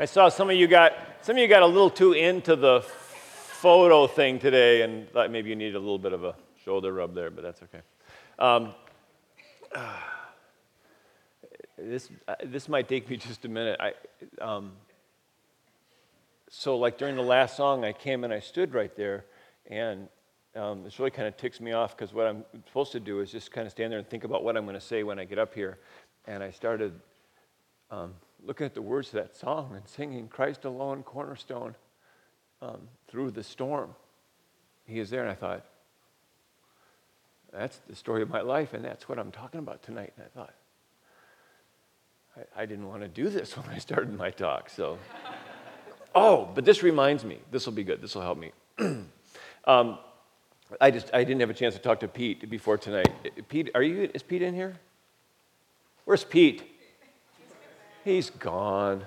I saw some of you got some of you got a little too into the photo thing today, and thought maybe you needed a little bit of a shoulder rub there, but that's okay. Um, this uh, this might take me just a minute. I, um, so like during the last song, I came and I stood right there, and um, this really kind of ticks me off because what I'm supposed to do is just kind of stand there and think about what I'm going to say when I get up here, and I started um, looking at the words of that song and singing Christ alone, cornerstone, um, through the storm. He is there, and I thought, that's the story of my life, and that's what I'm talking about tonight. And I thought, I, I didn't want to do this when I started my talk, so. oh, but this reminds me. This will be good. This will help me. um, I just I didn't have a chance to talk to Pete before tonight. Pete, are you? Is Pete in here? Where's Pete? He's gone.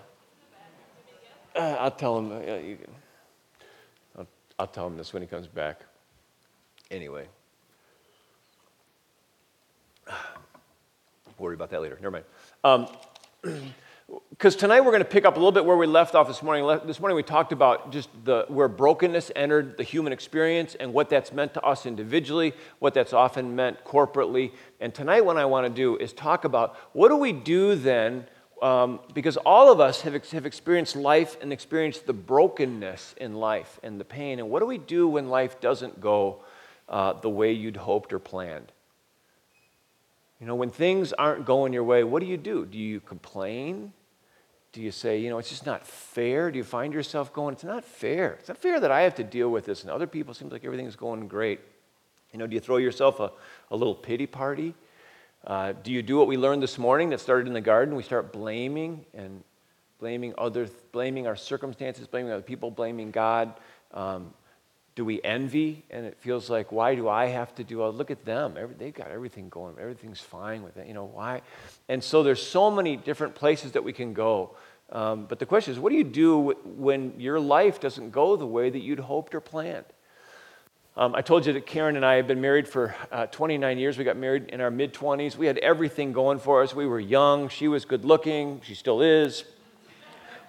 Uh, I'll tell him. Uh, you can, I'll, I'll tell him this when he comes back. Anyway. Worry about that later. Never mind. Um, because tonight we're going to pick up a little bit where we left off this morning. This morning we talked about just the, where brokenness entered the human experience and what that's meant to us individually, what that's often meant corporately. And tonight, what I want to do is talk about what do we do then um, because all of us have, have experienced life and experienced the brokenness in life and the pain. And what do we do when life doesn't go uh, the way you'd hoped or planned? You know, when things aren't going your way, what do you do? Do you complain? Do you say, you know, it's just not fair? Do you find yourself going, it's not fair. It's not fair that I have to deal with this and other people seem like everything's going great. You know, do you throw yourself a, a little pity party? Uh, do you do what we learned this morning that started in the garden? We start blaming and blaming others, blaming our circumstances, blaming other people, blaming God. Um, do we envy? And it feels like why do i have to do oh, look at them. Every, they've got everything going everything's fine with it you know why? And so there's so many different places that we can go. Um, but the question is what do you do when your life doesn't go the way that you'd hoped or planned um, I told you that Karen and I have been married for uh, 29 years. We got married in our mid 20s. We had everything going for us. We were young. She was good looking. She still is.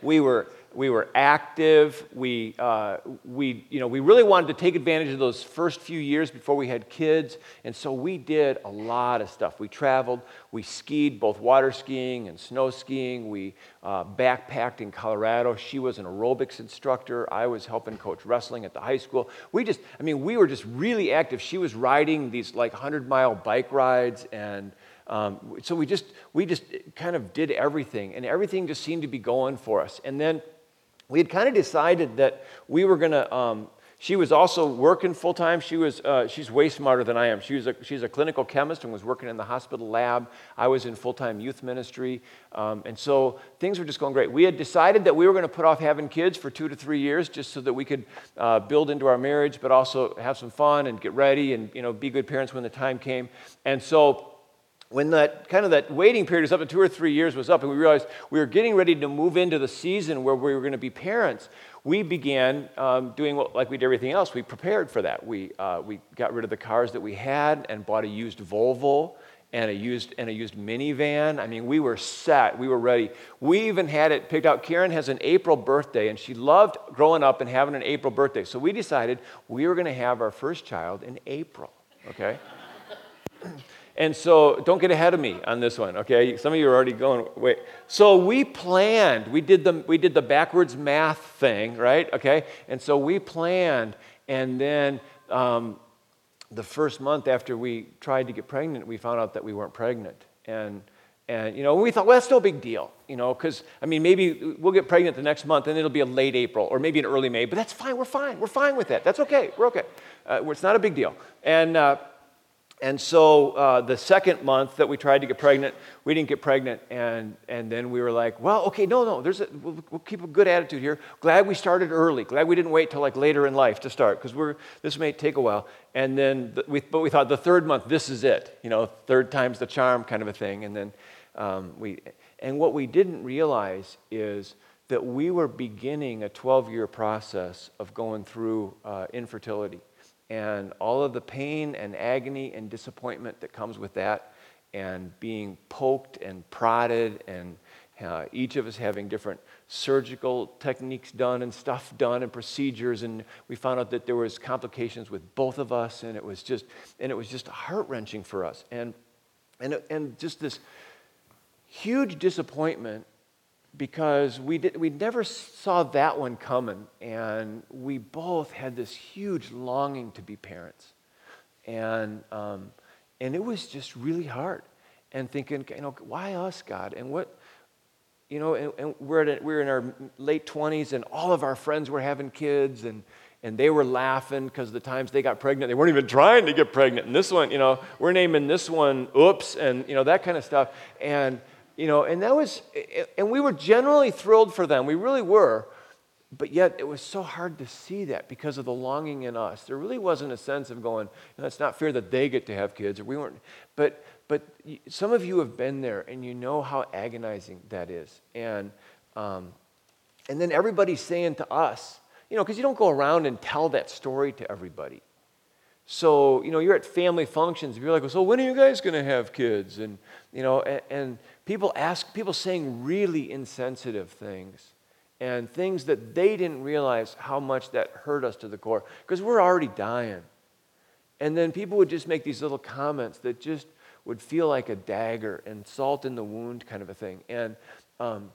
We were, we were active. We, uh, we, you know, we really wanted to take advantage of those first few years before we had kids. And so we did a lot of stuff. We traveled. We skied, both water skiing and snow skiing. We uh, backpacked in Colorado. She was an aerobics instructor. I was helping coach wrestling at the high school. We just, I mean, we were just really active. She was riding these like 100 mile bike rides and um, so we just we just kind of did everything and everything just seemed to be going for us and then we had kind of decided that we were going to. Um, she was also working full time. She was, uh, she's way smarter than I am. She was a, she's a clinical chemist and was working in the hospital lab. I was in full time youth ministry. Um, and so things were just going great. We had decided that we were going to put off having kids for two to three years just so that we could uh, build into our marriage, but also have some fun and get ready and you know, be good parents when the time came. And so when that kind of that waiting period was up and two or three years was up and we realized we were getting ready to move into the season where we were going to be parents we began um, doing what like we did everything else. We prepared for that. We, uh, we got rid of the cars that we had and bought a used volvo and a used and a used minivan. I mean we were set. We were ready. We even had it picked out. Karen has an april birthday and she loved growing up and having an april birthday. So we decided we were going to have our first child in april okay And so don't get ahead of me on this one, okay? Some of you are already going, wait. So we planned, we did the, we did the backwards math thing, right? Okay? And so we planned, and then um, the first month after we tried to get pregnant, we found out that we weren't pregnant. And and you know, we thought, well, that's no big deal, you know, because I mean, maybe we'll get pregnant the next month, and it'll be a late April or maybe an early May. But that's fine. We're fine. We're fine with that. That's okay. We're okay. Uh, it's not a big deal. And uh, and so uh, the second month that we tried to get pregnant, we didn't get pregnant. And, and then we were like, well, okay, no, no, there's a, we'll, we'll keep a good attitude here. Glad we started early. Glad we didn't wait till like later in life to start because we're, this may take a while. And then, the, we, but we thought the third month, this is it. You know, third time's the charm kind of a thing. And then um, we, and what we didn't realize is that we were beginning a 12 year process of going through uh, infertility and all of the pain and agony and disappointment that comes with that, and being poked and prodded and uh, each of us having different surgical techniques done and stuff done and procedures and we found out that there was complications with both of us and it was just and it was just heart-wrenching for us. And and, and just this huge disappointment because we, did, we never saw that one coming and we both had this huge longing to be parents and, um, and it was just really hard and thinking you know why us god and what you know, and, and we're, a, we're in our late 20s, and all of our friends were having kids, and, and they were laughing because the times they got pregnant, they weren't even trying to get pregnant. And this one, you know, we're naming this one oops, and, you know, that kind of stuff. And, you know, and that was, and we were generally thrilled for them. We really were. But yet, it was so hard to see that because of the longing in us. There really wasn't a sense of going, you know, it's not fair that they get to have kids, or we weren't. But but some of you have been there and you know how agonizing that is. And, um, and then everybody's saying to us, you know, because you don't go around and tell that story to everybody. So, you know, you're at family functions. You're like, well, so when are you guys going to have kids? And, you know, and, and people ask, people saying really insensitive things and things that they didn't realize how much that hurt us to the core because we're already dying. And then people would just make these little comments that just would feel like a dagger and salt in the wound kind of a thing. And, um,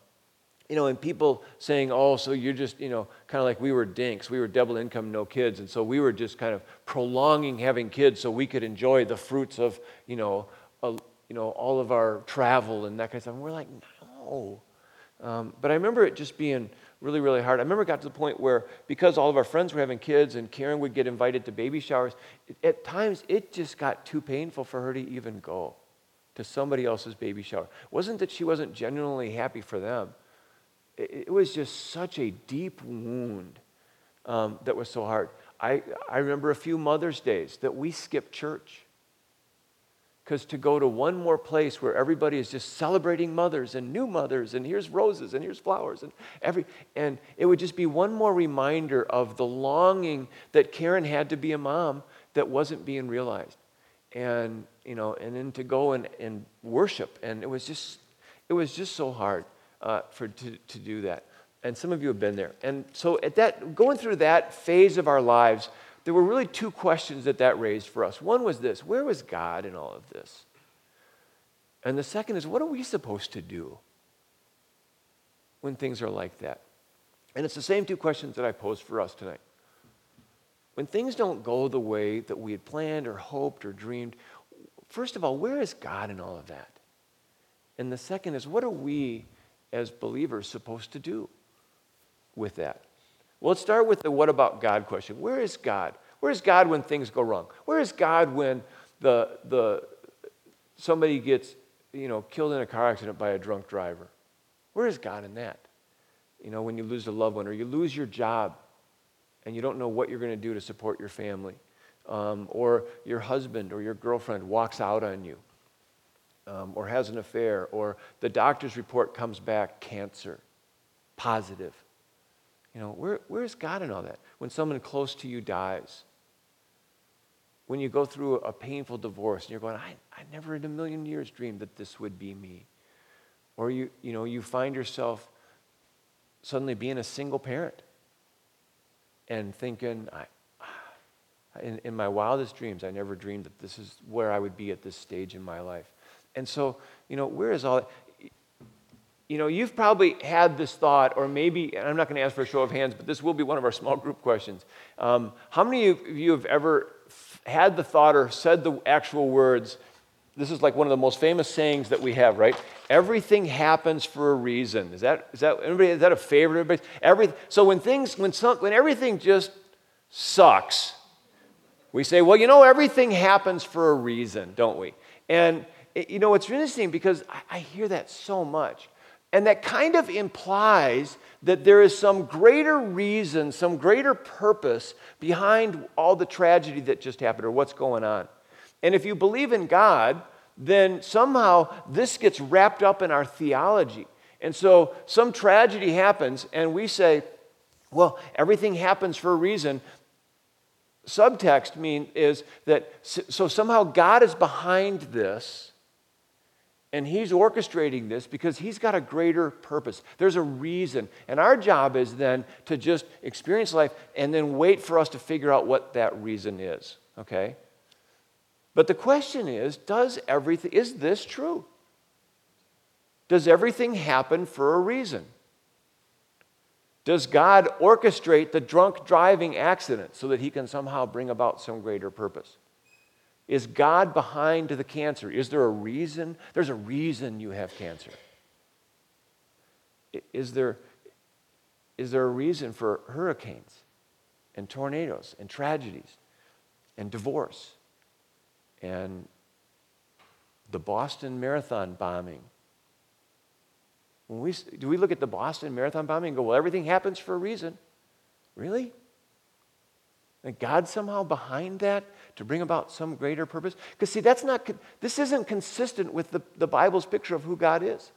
you know, and people saying, oh, so you're just, you know, kind of like we were dinks. We were double income, no kids. And so we were just kind of prolonging having kids so we could enjoy the fruits of, you know, a, you know all of our travel and that kind of stuff. And we're like, no. Um, but I remember it just being really, really hard. I remember it got to the point where because all of our friends were having kids and Karen would get invited to baby showers, at times it just got too painful for her to even go to somebody else's baby shower. It wasn't that she wasn't genuinely happy for them. It, it was just such a deep wound um, that was so hard. I, I remember a few Mother's Days that we skipped church because to go to one more place where everybody is just celebrating mothers and new mothers, and here's roses and here's flowers, and every, and it would just be one more reminder of the longing that Karen had to be a mom that wasn't being realized. And, you know, and then to go and, and worship. And it was just, it was just so hard uh, for, to, to do that. And some of you have been there. And so at that, going through that phase of our lives, there were really two questions that that raised for us. One was this where was God in all of this? And the second is what are we supposed to do when things are like that? And it's the same two questions that I posed for us tonight. When things don't go the way that we had planned or hoped or dreamed, first of all, where is God in all of that? And the second is, what are we as believers supposed to do with that? Well, let's start with the what about God question. Where is God? Where is God when things go wrong? Where is God when the, the, somebody gets you know, killed in a car accident by a drunk driver? Where is God in that? You know, when you lose a loved one or you lose your job and you don't know what you're going to do to support your family, um, or your husband or your girlfriend walks out on you, um, or has an affair, or the doctor's report comes back cancer, positive. You know, where, where's God in all that? When someone close to you dies, when you go through a painful divorce and you're going, I, I never in a million years dreamed that this would be me. Or you, you know, you find yourself suddenly being a single parent and thinking, I, ah, in, in my wildest dreams, I never dreamed that this is where I would be at this stage in my life. And so, you know, where is all that? You know, you've probably had this thought, or maybe, and I'm not going to ask for a show of hands, but this will be one of our small group questions. Um, how many of you have ever had the thought or said the actual words? This is like one of the most famous sayings that we have, right? Everything happens for a reason. Is that is that anybody? Is that a favorite? Everybody? Every, so when things when some when everything just sucks, we say, well, you know, everything happens for a reason, don't we? And you know, it's interesting because I, I hear that so much. And that kind of implies that there is some greater reason, some greater purpose behind all the tragedy that just happened or what's going on. And if you believe in God, then somehow this gets wrapped up in our theology. And so some tragedy happens, and we say, well, everything happens for a reason. Subtext mean is that so somehow God is behind this And he's orchestrating this because he's got a greater purpose. There's a reason. And our job is then to just experience life and then wait for us to figure out what that reason is. Okay? But the question is, does everything is this true? Does everything happen for a reason? Does God orchestrate the drunk driving accident so that he can somehow bring about some greater purpose? Is God behind the cancer? Is there a reason? There's a reason you have cancer. Is there, is there a reason for hurricanes and tornadoes and tragedies and divorce and the Boston Marathon bombing when we, do we look at the Boston Marathon bombing and go, well, everything happens for a reason? Really? And God somehow behind that to bring about some greater purpose? Because, see, that's not, this isn't consistent with the, the Bible's picture of who God is.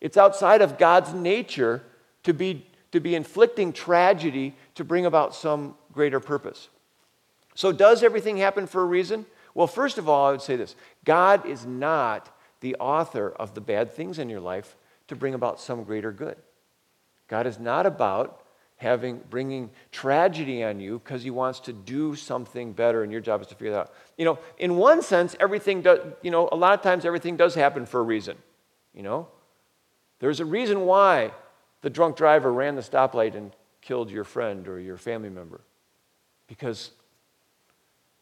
It's outside of God's nature to be, to be inflicting tragedy to bring about some greater purpose. So, does everything happen for a reason? Well, first of all, I would say this God is not the author of the bad things in your life to bring about some greater good. God is not about having bringing tragedy on you because he wants to do something better and your job is to figure that out. You know, in one sense everything does, you know, a lot of times everything does happen for a reason, you know? There's a reason why the drunk driver ran the stoplight and killed your friend or your family member. Because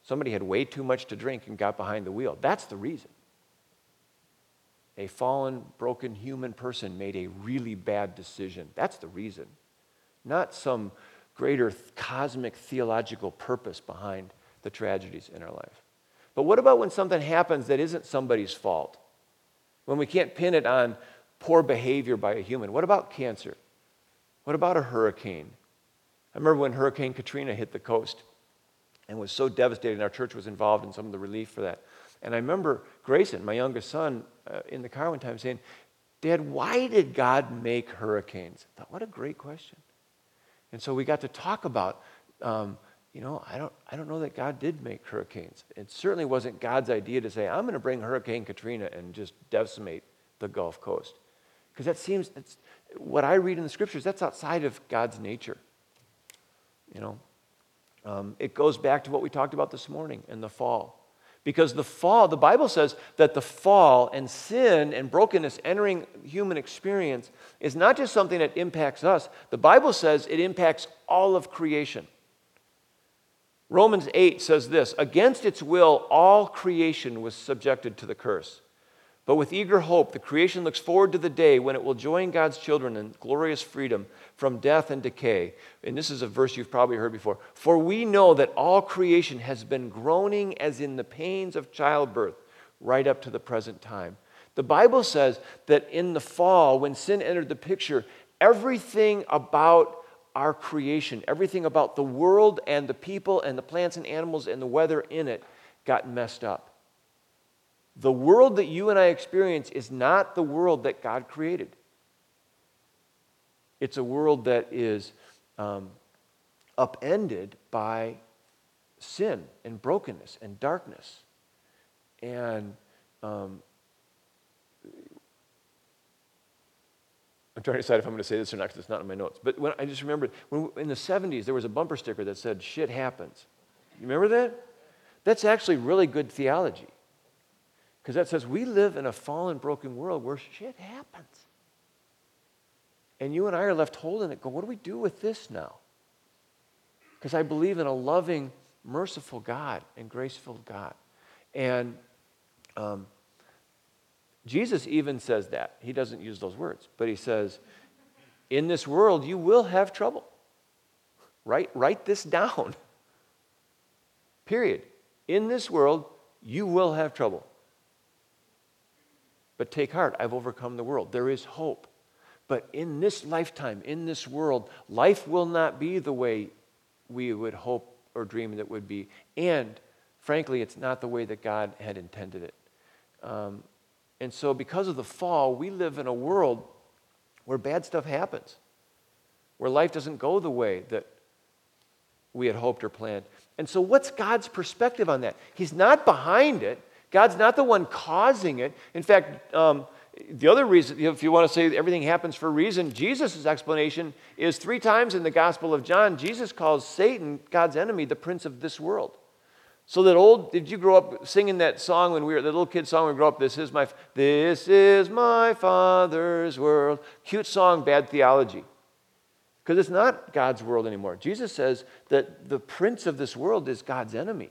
somebody had way too much to drink and got behind the wheel. That's the reason a fallen, broken human person made a really bad decision. That's the reason, not some greater cosmic theological purpose behind the tragedies in our life. But what about when something happens that isn't somebody's fault? When we can't pin it on poor behavior by a human? What about cancer? What about a hurricane? I remember when Hurricane Katrina hit the coast and was so devastating. Our church was involved in some of the relief for that. And I remember Grayson, my youngest son, uh, in the car one time saying, Dad, why did God make hurricanes? I thought, what a great question. And so we got to talk about, um, you know, I don't, I don't know that God did make hurricanes. It certainly wasn't God's idea to say, I'm going to bring Hurricane Katrina and just decimate the Gulf Coast. Because that seems, that's, what I read in the scriptures, that's outside of God's nature. You know, um, it goes back to what we talked about this morning in the fall. Because the fall, the Bible says that the fall and sin and brokenness entering human experience is not just something that impacts us, the Bible says it impacts all of creation. Romans 8 says this Against its will, all creation was subjected to the curse. But with eager hope, the creation looks forward to the day when it will join God's children in glorious freedom from death and decay. And this is a verse you've probably heard before. For we know that all creation has been groaning as in the pains of childbirth right up to the present time. The Bible says that in the fall, when sin entered the picture, everything about our creation, everything about the world and the people and the plants and animals and the weather in it got messed up. The world that you and I experience is not the world that God created. It's a world that is um, upended by sin and brokenness and darkness. And um, I'm trying to decide if I'm going to say this or not because it's not in my notes. But when, I just remember when, in the 70s, there was a bumper sticker that said, shit happens. You remember that? That's actually really good theology. Because that says we live in a fallen, broken world where shit happens. And you and I are left holding it, go, what do we do with this now? Because I believe in a loving, merciful God and graceful God. And um, Jesus even says that. He doesn't use those words, but he says, In this world, you will have trouble. Write, write this down. Period. In this world, you will have trouble. But take heart, I've overcome the world. There is hope. But in this lifetime, in this world, life will not be the way we would hope or dream that it would be. And frankly, it's not the way that God had intended it. Um, and so, because of the fall, we live in a world where bad stuff happens, where life doesn't go the way that we had hoped or planned. And so, what's God's perspective on that? He's not behind it God's not the one causing it. In fact, um, the other reason, if you want to say everything happens for a reason, Jesus' explanation is three times in the Gospel of John, Jesus calls Satan, God's enemy, the prince of this world. So that old, did you grow up singing that song when we were, the little kid song when we grew up, This is my, this is my Father's world. Cute song, bad theology. Because it's not God's world anymore. Jesus says that the prince of this world is God's enemy.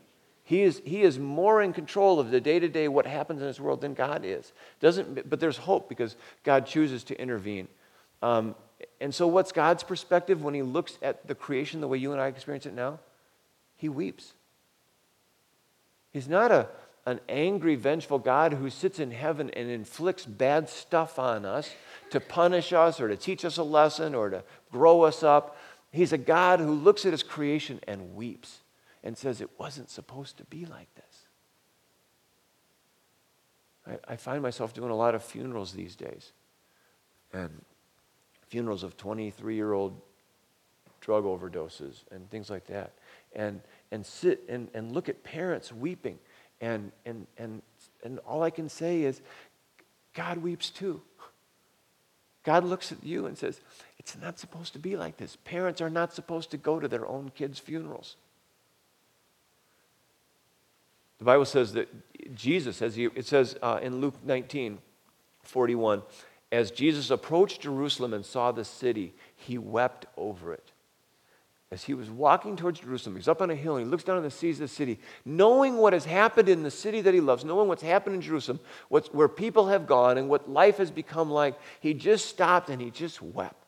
He is, he is more in control of the day to day what happens in this world than God is. Doesn't, but there's hope because God chooses to intervene. Um, and so, what's God's perspective when He looks at the creation the way you and I experience it now? He weeps. He's not a, an angry, vengeful God who sits in heaven and inflicts bad stuff on us to punish us or to teach us a lesson or to grow us up. He's a God who looks at His creation and weeps and says it wasn't supposed to be like this. I, I find myself doing a lot of funerals these days, and funerals of 23 year old drug overdoses and things like that. And, and sit and, and look at parents weeping. And, and, and, and all I can say is, God weeps too. God looks at you and says, It's not supposed to be like this. Parents are not supposed to go to their own kids' funerals. The Bible says that Jesus, as he, it says uh, in Luke 19, 41, as Jesus approached Jerusalem and saw the city, he wept over it. As he was walking towards Jerusalem, he's up on a hill and he looks down and sees the city, knowing what has happened in the city that he loves, knowing what's happened in Jerusalem, what's, where people have gone and what life has become like, he just stopped and he just wept.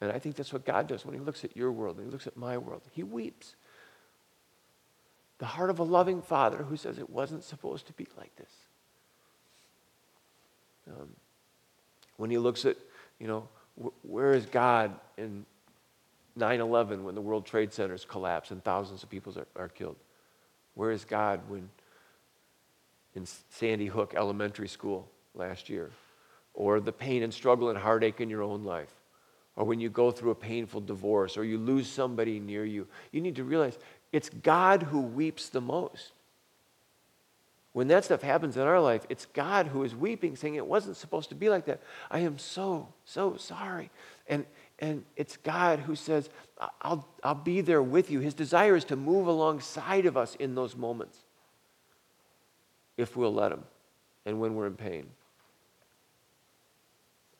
And I think that's what God does when He looks at your world and He looks at my world. He weeps. The heart of a loving father who says it wasn't supposed to be like this. Um, when He looks at, you know, wh- where is God in 9 11 when the World Trade Centers collapse and thousands of people are, are killed? Where is God when in Sandy Hook Elementary School last year? Or the pain and struggle and heartache in your own life? Or when you go through a painful divorce or you lose somebody near you, you need to realize it's God who weeps the most. When that stuff happens in our life, it's God who is weeping, saying it wasn't supposed to be like that. I am so, so sorry. And, and it's God who says, I'll, I'll be there with you. His desire is to move alongside of us in those moments if we'll let Him and when we're in pain.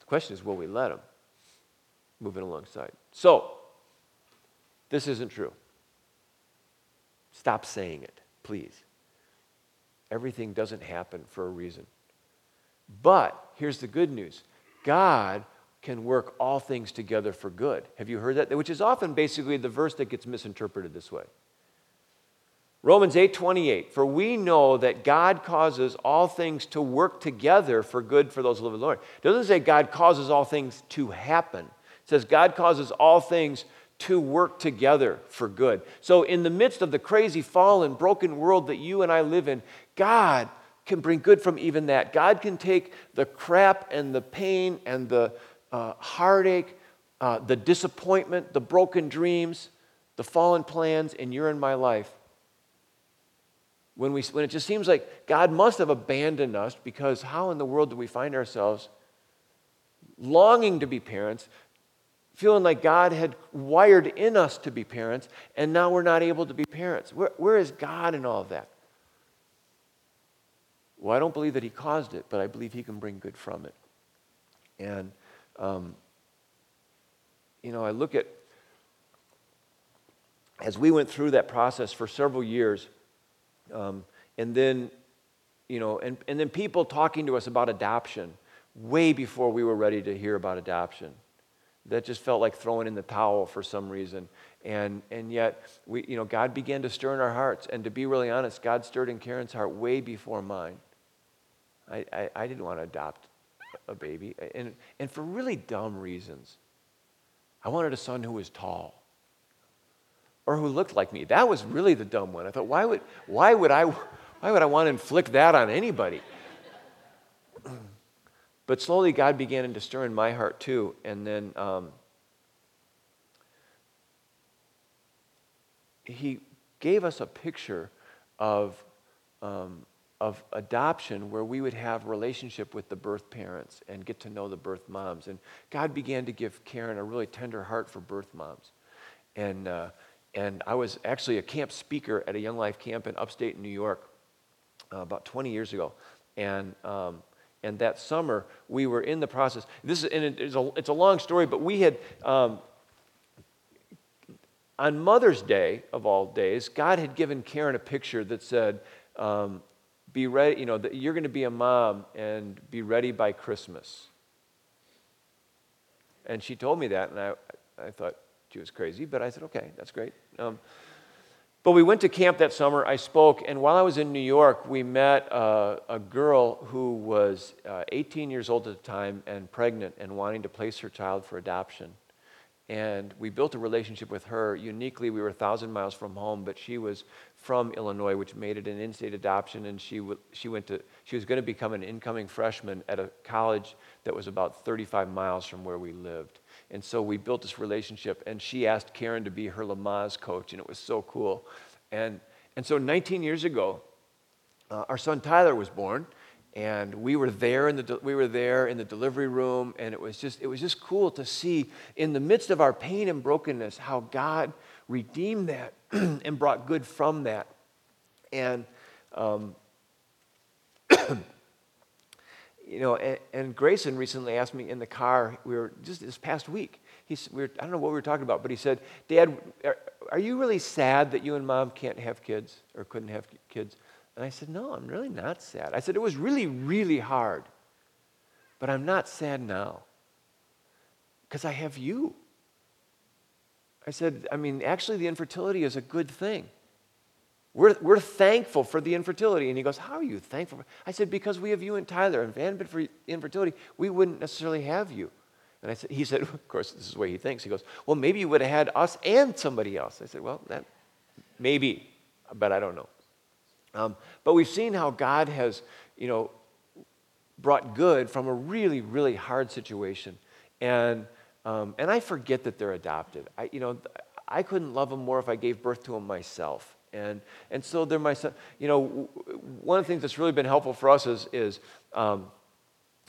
The question is, will we let Him? Moving alongside. So, this isn't true. Stop saying it, please. Everything doesn't happen for a reason. But here's the good news God can work all things together for good. Have you heard that? Which is often basically the verse that gets misinterpreted this way. Romans 8:28 For we know that God causes all things to work together for good for those who live in the Lord. It doesn't say God causes all things to happen. It says God causes all things to work together for good. So, in the midst of the crazy, fallen, broken world that you and I live in, God can bring good from even that. God can take the crap and the pain and the uh, heartache, uh, the disappointment, the broken dreams, the fallen plans in your and my life. When, we, when it just seems like God must have abandoned us because how in the world do we find ourselves longing to be parents, feeling like God had wired in us to be parents, and now we're not able to be parents. Where, where is God in all of that? Well, I don't believe that He caused it, but I believe He can bring good from it. And, um, you know, I look at, as we went through that process for several years, um, and then, you know, and, and then people talking to us about adoption way before we were ready to hear about adoption that just felt like throwing in the towel for some reason. And, and yet, we, you know, God began to stir in our hearts. And to be really honest, God stirred in Karen's heart way before mine. I, I, I didn't want to adopt a baby, and, and for really dumb reasons. I wanted a son who was tall or who looked like me. That was really the dumb one. I thought, why would, why would, I, why would I want to inflict that on anybody? But slowly, God began to stir in my heart too. And then um, He gave us a picture of, um, of adoption where we would have relationship with the birth parents and get to know the birth moms. And God began to give Karen a really tender heart for birth moms. And, uh, and I was actually a camp speaker at a Young Life camp in upstate New York uh, about 20 years ago. And, um, and that summer, we were in the process. This is, and it's, a, it's a long story, but we had, um, on Mother's Day, of all days, God had given Karen a picture that said, um, be ready, you know, that you're going to be a mom and be ready by Christmas. And she told me that, and I, I thought she was crazy, but I said, okay, that's great. Um, but we went to camp that summer. I spoke, and while I was in New York, we met uh, a girl who was uh, 18 years old at the time and pregnant and wanting to place her child for adoption. And we built a relationship with her. Uniquely, we were a thousand miles from home, but she was from Illinois, which made it an in-state adoption. And she, w- she went to she was going to become an incoming freshman at a college that was about 35 miles from where we lived. And so we built this relationship, and she asked Karen to be her Lamaze coach, and it was so cool. And, and so 19 years ago, uh, our son Tyler was born, and we were there in the we were there in the delivery room, and it was just it was just cool to see in the midst of our pain and brokenness how God redeemed that and brought good from that. And um, you know, and, and, Grayson recently asked me in the car, we were just this past week, he, we were, I don't know what we were talking about, but he said, Dad, are, are, you really sad that you and mom can't have kids or couldn't have kids? And I said, No, I'm really not sad. I said, It was really, really hard, but I'm not sad now because I have you. I said, I mean, actually, the infertility is a good thing. We're, we're thankful for the infertility. And he goes, How are you thankful? I said, Because we have you and Tyler. And if it hadn't been for infertility, we wouldn't necessarily have you. And I said, he said, of course, this is the way he thinks. He goes, well, maybe you would have had us and somebody else. I said, well, that maybe, but I don't know. Um, but we've seen how God has, you know, brought good from a really, really hard situation. And, um, and I forget that they're adopted. I, you know, I couldn't love them more if I gave birth to them myself. And, and so they're my son. You know, one of the things that's really been helpful for us is, is um,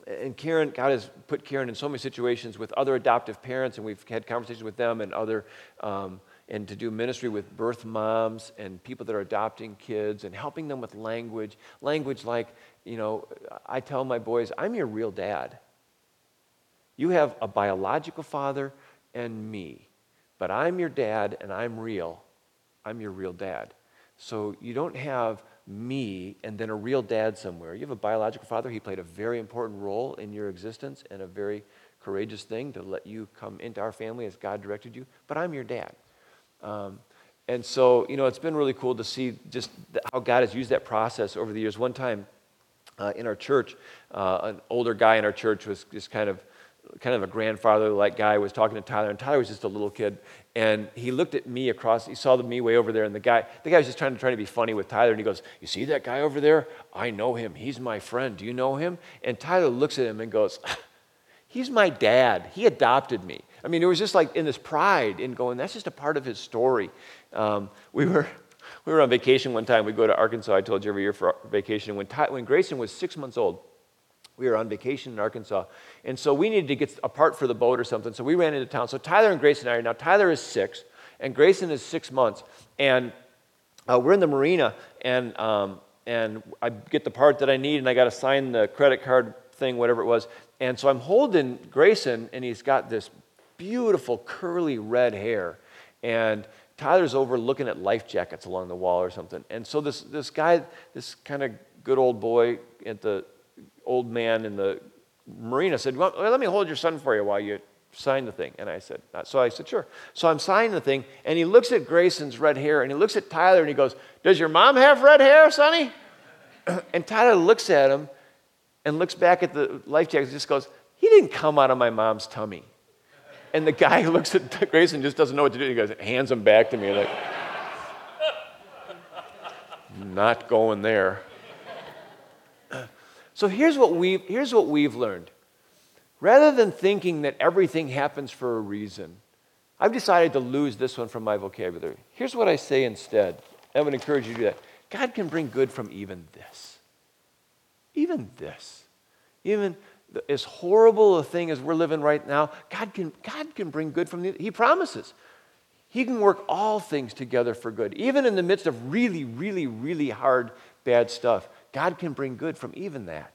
and Karen, God has put Karen in so many situations with other adoptive parents, and we've had conversations with them and other, um, and to do ministry with birth moms and people that are adopting kids and helping them with language. Language like, you know, I tell my boys, I'm your real dad. You have a biological father and me, but I'm your dad and I'm real. I'm your real dad. So you don't have me and then a real dad somewhere. You have a biological father. He played a very important role in your existence and a very courageous thing to let you come into our family as God directed you. But I'm your dad. Um, and so, you know, it's been really cool to see just how God has used that process over the years. One time uh, in our church, uh, an older guy in our church was just kind of kind of a grandfather like guy was talking to Tyler, and Tyler was just a little kid. And he looked at me across, he saw the me way over there, and the guy, the guy was just trying to try to be funny with Tyler, and he goes, You see that guy over there? I know him. He's my friend. Do you know him? And Tyler looks at him and goes, He's my dad. He adopted me. I mean, it was just like in this pride in going, that's just a part of his story. Um, we were we were on vacation one time. We go to Arkansas, I told you every year for vacation. When, Ty, when Grayson was six months old, we were on vacation in Arkansas. And so we needed to get apart for the boat or something. So we ran into town. So Tyler and Grayson and I are now, Tyler is six, and Grayson is six months. And uh, we're in the marina, and, um, and I get the part that I need, and I got to sign the credit card thing, whatever it was. And so I'm holding Grayson, and he's got this beautiful curly red hair. And Tyler's over looking at life jackets along the wall or something. And so this, this guy, this kind of good old boy at the old man in the marina said, well, let me hold your son for you while you sign the thing. And I said, uh, so I said, sure. So I'm signing the thing, and he looks at Grayson's red hair, and he looks at Tyler, and he goes, does your mom have red hair, Sonny? And Tyler looks at him and looks back at the life jacket and just goes, he didn't come out of my mom's tummy. And the guy looks at Grayson just doesn't know what to do. He goes, hands him back to me like, not going there. So here's what, we've, here's what we've learned. Rather than thinking that everything happens for a reason, I've decided to lose this one from my vocabulary. Here's what I say instead I would encourage you to do that. God can bring good from even this. Even this. Even as horrible a thing as we're living right now, God can, God can bring good from the, He promises. He can work all things together for good. Even in the midst of really, really, really hard, bad stuff, God can bring good from even that.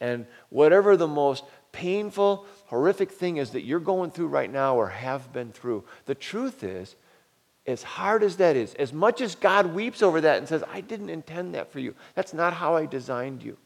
And whatever the most painful, horrific thing is that you're going through right now or have been through, the truth is, as hard as that is, as much as God weeps over that and says, I didn't intend that for you, that's not how I designed you.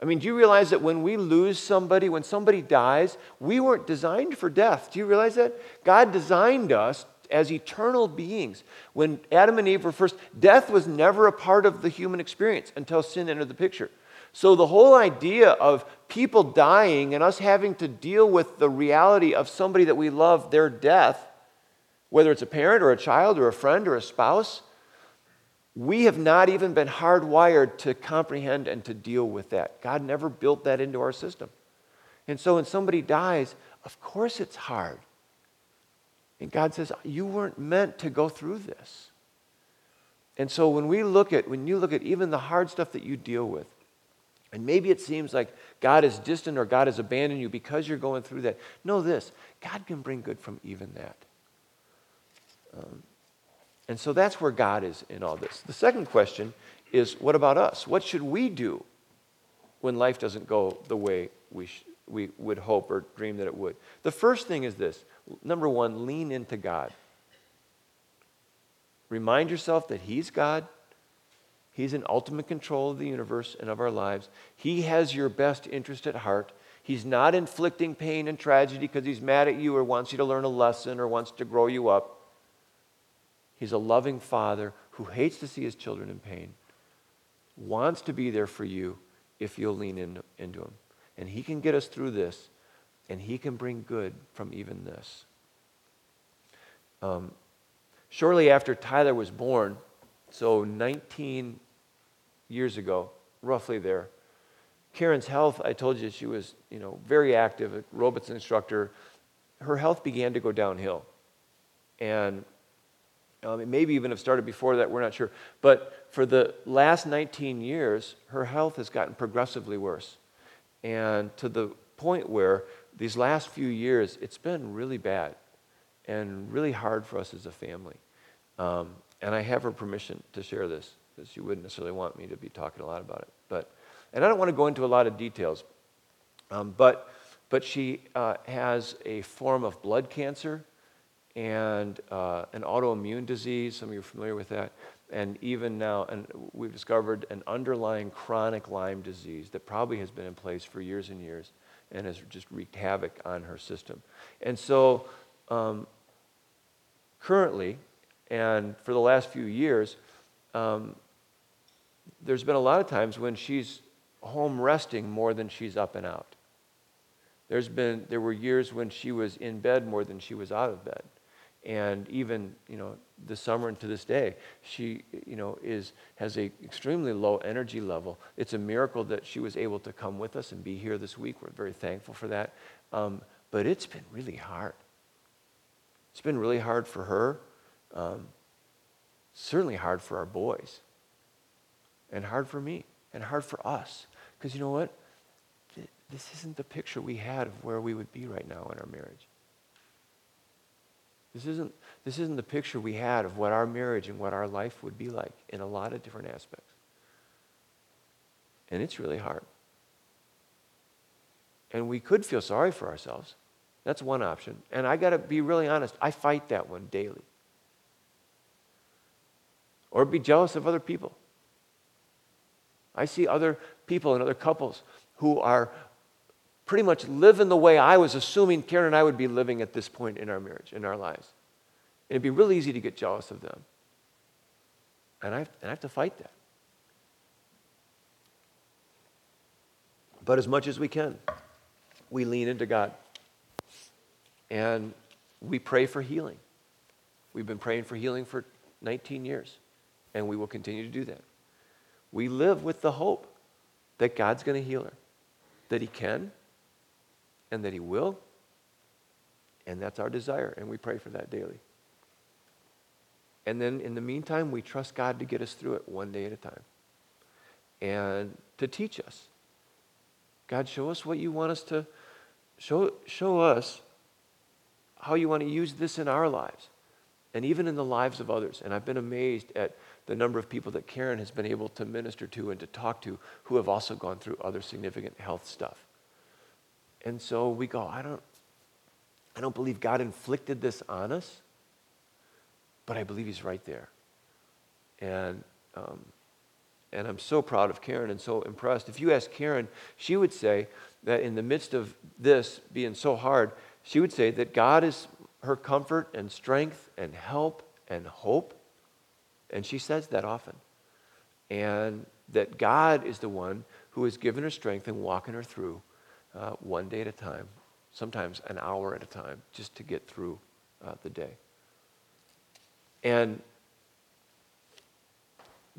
I mean, do you realize that when we lose somebody, when somebody dies, we weren't designed for death? Do you realize that? God designed us as eternal beings. When Adam and Eve were first, death was never a part of the human experience until sin entered the picture. So the whole idea of people dying and us having to deal with the reality of somebody that we love, their death, whether it's a parent or a child or a friend or a spouse, we have not even been hardwired to comprehend and to deal with that. God never built that into our system. And so when somebody dies, of course it's hard. And God says, You weren't meant to go through this. And so when we look at, when you look at even the hard stuff that you deal with, and maybe it seems like God is distant or God has abandoned you because you're going through that. Know this God can bring good from even that. Um, and so that's where God is in all this. The second question is what about us? What should we do when life doesn't go the way we, sh- we would hope or dream that it would? The first thing is this number one, lean into God. Remind yourself that He's God. He's in ultimate control of the universe and of our lives. He has your best interest at heart. He's not inflicting pain and tragedy because he's mad at you or wants you to learn a lesson or wants to grow you up. He's a loving father who hates to see his children in pain, wants to be there for you if you'll lean in, into him. And he can get us through this, and he can bring good from even this. Um, shortly after Tyler was born, so 19 years ago, roughly there, Karen's health, I told you she was, you know, very active, a aerobics instructor. Her health began to go downhill. And um, it maybe even have started before that, we're not sure. But for the last 19 years, her health has gotten progressively worse. And to the point where these last few years, it's been really bad and really hard for us as a family. Um, and I have her permission to share this because she wouldn't necessarily want me to be talking a lot about it. But, and I don't want to go into a lot of details. Um, but, but she uh, has a form of blood cancer and uh, an autoimmune disease. Some of you are familiar with that. And even now, and we've discovered an underlying chronic Lyme disease that probably has been in place for years and years and has just wreaked havoc on her system. And so, um, currently, and for the last few years, um, there's been a lot of times when she's home resting more than she's up and out. There's been, there were years when she was in bed more than she was out of bed and even you know this summer and to this day she you know is has a extremely low energy level. It's a miracle that she was able to come with us and be here this week. We're very thankful for that. Um, but it's been really hard. It's been really hard for her um, certainly hard for our boys and hard for me and hard for us. Because you know what? This isn't the picture we had of where we would be right now in our marriage this isn't, this isn't the picture we had of what our marriage and what our life would be like in a lot of different aspects. And it's really hard. And we could feel sorry for ourselves. That's one option. And I got to be really honest, I fight that one daily. Or be jealous of other people. I see other people and other couples who are pretty much living the way I was assuming Karen and I would be living at this point in our marriage, in our lives. And it'd be really easy to get jealous of them. And I, and I have to fight that. But as much as we can, we lean into God. And we pray for healing. We've been praying for healing for 19 years, and we will continue to do that. We live with the hope that God's going to heal her, that He can, and that He will. And that's our desire, and we pray for that daily. And then in the meantime, we trust God to get us through it one day at a time and to teach us. God, show us what you want us to show, show us how you want to use this in our lives and even in the lives of others. And I've been amazed at the number of people that Karen has been able to minister to and to talk to who have also gone through other significant health stuff. And so we go, I don't, I don't believe God inflicted this on us, but I believe He's right there. And, um, and I'm so proud of Karen and so impressed. If you ask Karen, she would say that in the midst of this being so hard, she would say that God is her comfort and strength and help and hope. And she says that often. And that God is the one who has given her strength and walking her through uh, one day at a time, sometimes an hour at a time, just to get through uh, the day. And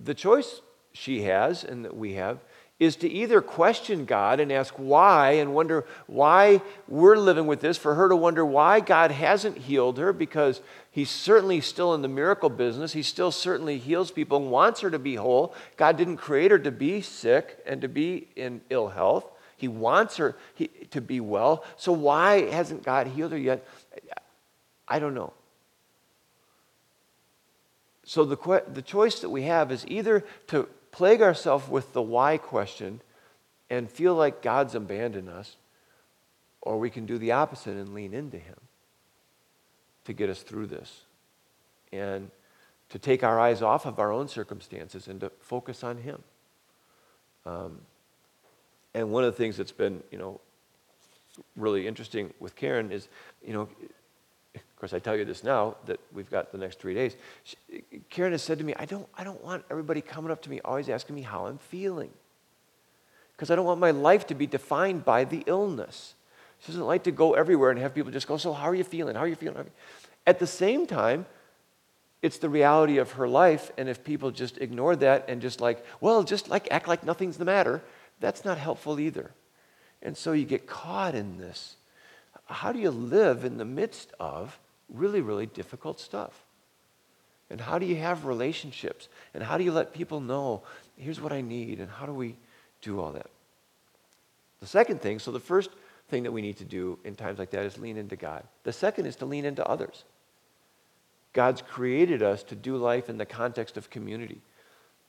the choice she has and that we have is to either question God and ask why and wonder why we're living with this, for her to wonder why God hasn't healed her because he's certainly still in the miracle business. He still certainly heals people and wants her to be whole. God didn't create her to be sick and to be in ill health. He wants her to be well. So why hasn't God healed her yet? I don't know. So the, the choice that we have is either to plague ourselves with the why question and feel like God's abandoned us, or we can do the opposite and lean into Him to get us through this and to take our eyes off of our own circumstances and to focus on Him. Um, and one of the things that's been, you know, really interesting with Karen is, you know, of course, I tell you this now that we've got the next three days. She, Karen has said to me, I don't, I don't want everybody coming up to me always asking me how I'm feeling. Because I don't want my life to be defined by the illness. She doesn't like to go everywhere and have people just go, So, how are you feeling? How are you feeling? At the same time, it's the reality of her life. And if people just ignore that and just like, well, just like act like nothing's the matter, that's not helpful either. And so you get caught in this. How do you live in the midst of really, really difficult stuff. And how do you have relationships? And how do you let people know, here's what I need? And how do we do all that? The second thing, so the first thing that we need to do in times like that is lean into God. The second is to lean into others. God's created us to do life in the context of community.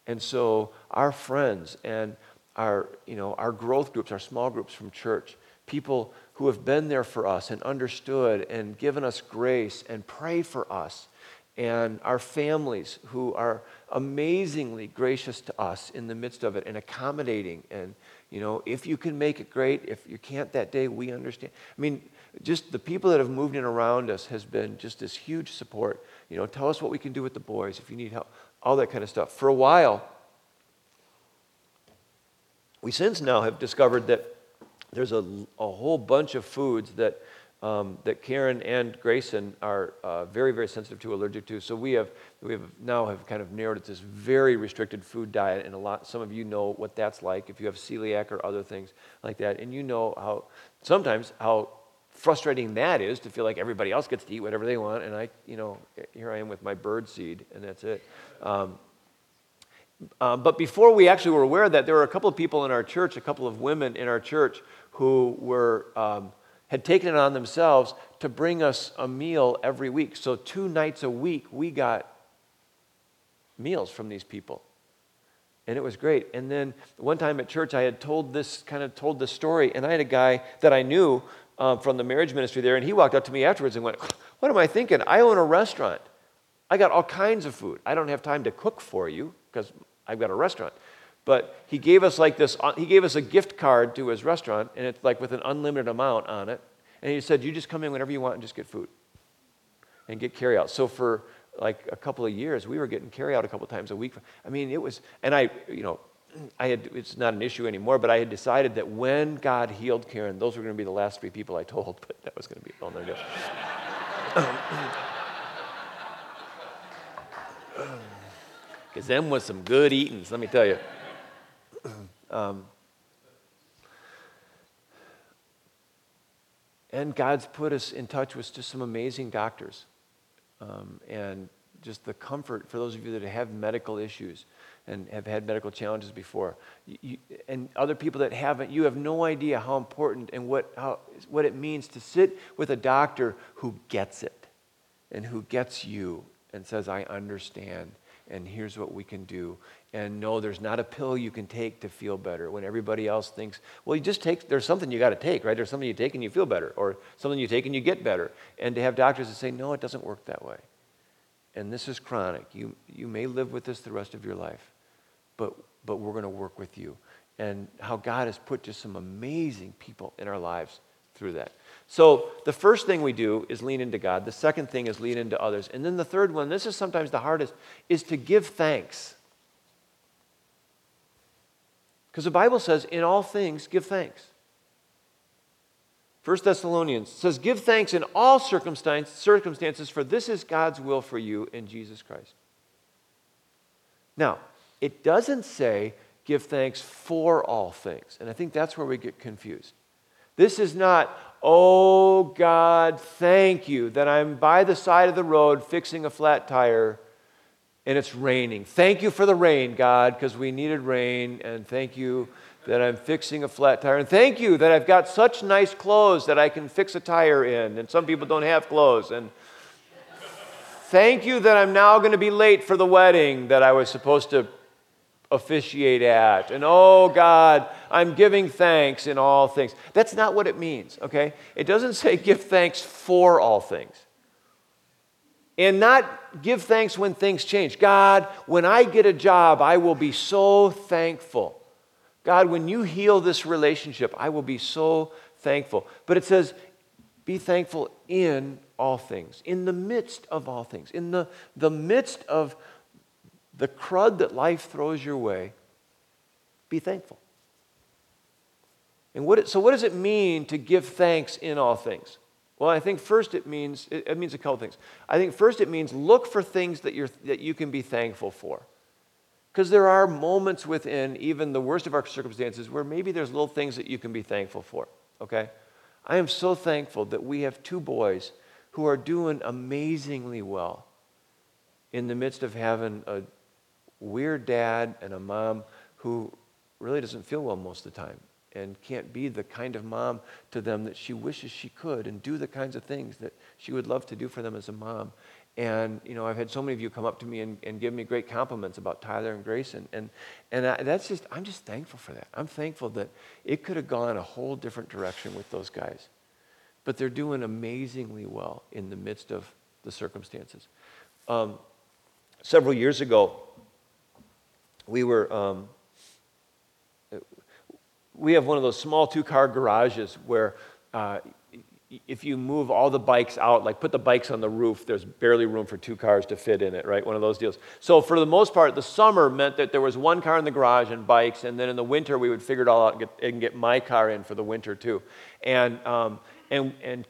And so our friends and our, you know, our growth groups, our small groups from church, people who have been there for us and understood and given us grace and pray for us, and our families who are amazingly gracious to us in the midst of it and accommodating. And, you know, if you can make it great, if you can't that day, we understand. I mean, just the people that have moved in around us has been just this huge support. You know, tell us what we can do with the boys if you need help, all that kind of stuff. For a while, we since now have discovered that there's a, a whole bunch of foods that, um, that Karen and Grayson are uh, very, very sensitive to, allergic to. So we have, we have now have kind of narrowed it to this very restricted food diet, and a lot. Some of you know what that's like if you have celiac or other things like that, and you know how sometimes how frustrating that is to feel like everybody else gets to eat whatever they want, and I, you know, here I am with my bird seed, and that's it. Um, uh, but before we actually were aware of that, there were a couple of people in our church, a couple of women in our church who were, um, had taken it on themselves to bring us a meal every week. So, two nights a week, we got meals from these people. And it was great. And then one time at church, I had told this, kind of told this story, and I had a guy that I knew um, from the marriage ministry there, and he walked up to me afterwards and went, What am I thinking? I own a restaurant. I got all kinds of food. I don't have time to cook for you because I've got a restaurant. But he gave us like this, he gave us a gift card to his restaurant, and it's like with an unlimited amount on it. And he said, You just come in whenever you want and just get food and get carry out. So for like a couple of years, we were getting carry out a couple times a week. I mean, it was, and I, you know, I had, it's not an issue anymore, but I had decided that when God healed Karen, those were going to be the last three people I told, but that was going to be all no good. Because them was some good eatings, let me tell you. Um, and God's put us in touch with just some amazing doctors. Um, and just the comfort for those of you that have medical issues and have had medical challenges before. You, and other people that haven't, you have no idea how important and what, how, what it means to sit with a doctor who gets it and who gets you and says, I understand, and here's what we can do. And no, there's not a pill you can take to feel better when everybody else thinks, well, you just take, there's something you got to take, right? There's something you take and you feel better, or something you take and you get better. And to have doctors that say, no, it doesn't work that way. And this is chronic. You, you may live with this the rest of your life but, but we're going to work with you. And how God has put just some amazing people in our lives through that. So the first thing we do is lean into God. The second thing is lean into others. And then the third one, this is sometimes the hardest, is to give thanks. Because the Bible says, in all things, give thanks. 1 Thessalonians says, Give thanks in all circumstances, for this is God's will for you in Jesus Christ. Now, it doesn't say give thanks for all things. And I think that's where we get confused. This is not, oh God, thank you that I'm by the side of the road fixing a flat tire and it's raining. Thank you for the rain, God, because we needed rain. And thank you that I'm fixing a flat tire. And thank you that I've got such nice clothes that I can fix a tire in. And some people don't have clothes. And thank you that I'm now going to be late for the wedding that I was supposed to officiate at. And oh God, I'm giving thanks in all things. That's not what it means, okay? It doesn't say give thanks for all things. And not give thanks when things change. God, when I get a job, I will be so thankful. God, when you heal this relationship, I will be so thankful. But it says, be thankful in all things, in the midst of all things, in the, the midst of the crud that life throws your way, be thankful. And what it, so, what does it mean to give thanks in all things? Well, I think first it means it, it means a couple things. I think first it means look for things that you're that you can be thankful for. Because there are moments within even the worst of our circumstances where maybe there's little things that you can be thankful for. Okay? I am so thankful that we have two boys who are doing amazingly well in the midst of having a weird dad and a mom who really doesn't feel well most of the time and can't be the kind of mom to them that she wishes she could and do the kinds of things that she would love to do for them as a mom. And, you know, I've had so many of you come up to me and, and give me great compliments about Tyler and Grayson. And, and I, that's just, I'm just thankful for that. I'm thankful that it could have gone a whole different direction with those guys. But they're doing amazingly well in the midst of the circumstances. Um, several years ago, we were, um, we have one of those small two car garages where uh, if you move all the bikes out, like put the bikes on the roof, there's barely room for two cars to fit in it, right? One of those deals. So, for the most part, the summer meant that there was one car in the garage and bikes, and then in the winter, we would figure it all out and get, and get my car in for the winter, too. And, um, and, and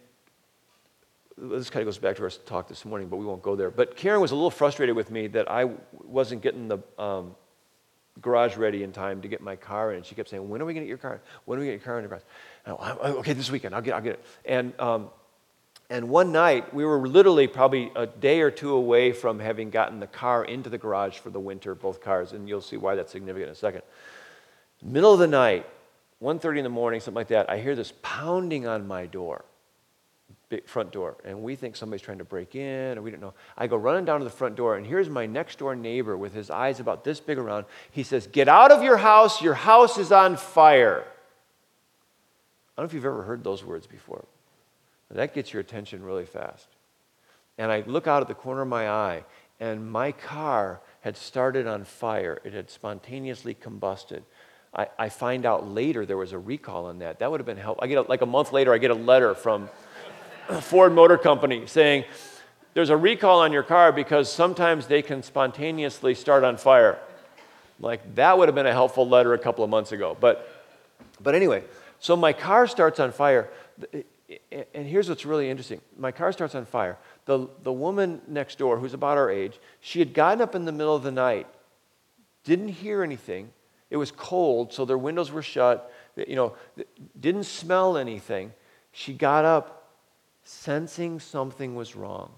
this kind of goes back to our talk this morning, but we won't go there. But Karen was a little frustrated with me that I wasn't getting the um, garage ready in time to get my car in. She kept saying, "When are we going to get your car? When are we going to get your car in the garage?" And okay, this weekend, I'll get, I'll get it. And um, and one night, we were literally probably a day or two away from having gotten the car into the garage for the winter, both cars, and you'll see why that's significant in a second. Middle of the night, 1.30 in the morning, something like that, I hear this pounding on my door front door, and we think somebody's trying to break in, and we don't know. I go running down to the front door, and here's my next door neighbor with his eyes about this big around. He says, Get out of your house, your house is on fire. I don't know if you've ever heard those words before. That gets your attention really fast. And I look out at the corner of my eye, and my car had started on fire. It had spontaneously combusted. I, I find out later there was a recall on that. That would have been helpful. I get a, like a month later, I get a letter from Ford Motor Company saying, There's a recall on your car because sometimes they can spontaneously start on fire. Like, that would have been a helpful letter a couple of months ago. But, but anyway, so my car starts on fire. And here's what's really interesting my car starts on fire. The, the woman next door, who's about our age, she had gotten up in the middle of the night, didn't hear anything. It was cold, so their windows were shut, you know, didn't smell anything. She got up sensing something was wrong.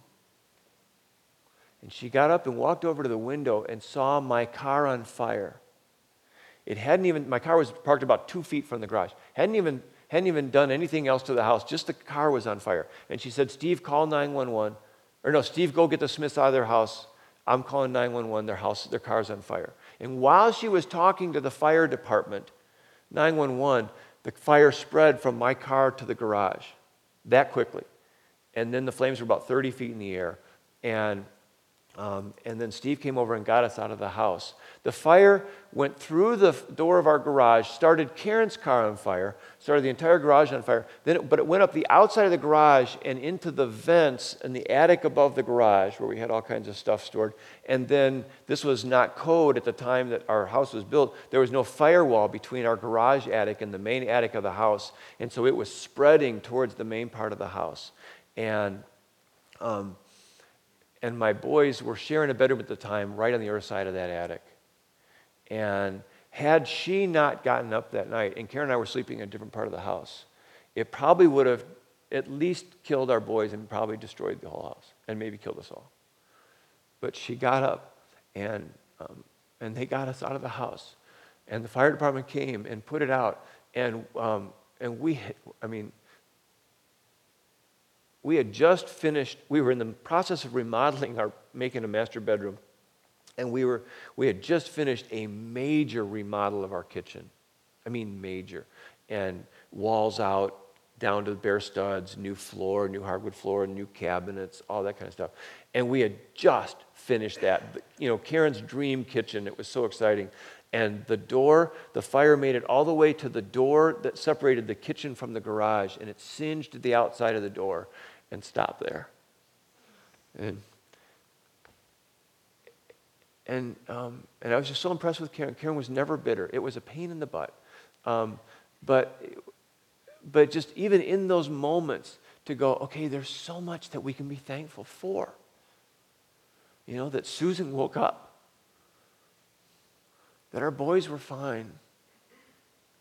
And she got up and walked over to the window and saw my car on fire. It hadn't even, my car was parked about two feet from the garage. Hadn't even, hadn't even done anything else to the house, just the car was on fire. And she said, Steve, call 911. Or no, Steve, go get the Smiths out of their house. I'm calling 911, their house, their car's on fire. And while she was talking to the fire department, 911, the fire spread from my car to the garage that quickly. And then the flames were about 30 feet in the air. And, um, and then Steve came over and got us out of the house. The fire went through the door of our garage, started Karen's car on fire, started the entire garage on fire. Then it, but it went up the outside of the garage and into the vents in the attic above the garage where we had all kinds of stuff stored. And then this was not code at the time that our house was built. There was no firewall between our garage attic and the main attic of the house. And so it was spreading towards the main part of the house. And um, and my boys were sharing a bedroom at the time right on the other side of that attic. And had she not gotten up that night, and Karen and I were sleeping in a different part of the house, it probably would have at least killed our boys and probably destroyed the whole house and maybe killed us all. But she got up and, um, and they got us out of the house. And the fire department came and put it out. And, um, and we, I mean, we had just finished, we were in the process of remodeling our, making a master bedroom. And we, were, we had just finished a major remodel of our kitchen. I mean, major. And walls out, down to the bare studs, new floor, new hardwood floor, new cabinets, all that kind of stuff. And we had just finished that. You know, Karen's dream kitchen, it was so exciting. And the door, the fire made it all the way to the door that separated the kitchen from the garage, and it singed the outside of the door and stop there. And and, um, and I was just so impressed with Karen. Karen was never bitter. It was a pain in the butt. Um, but, but just even in those moments, to go, okay, there's so much that we can be thankful for. You know, that Susan woke up, that our boys were fine,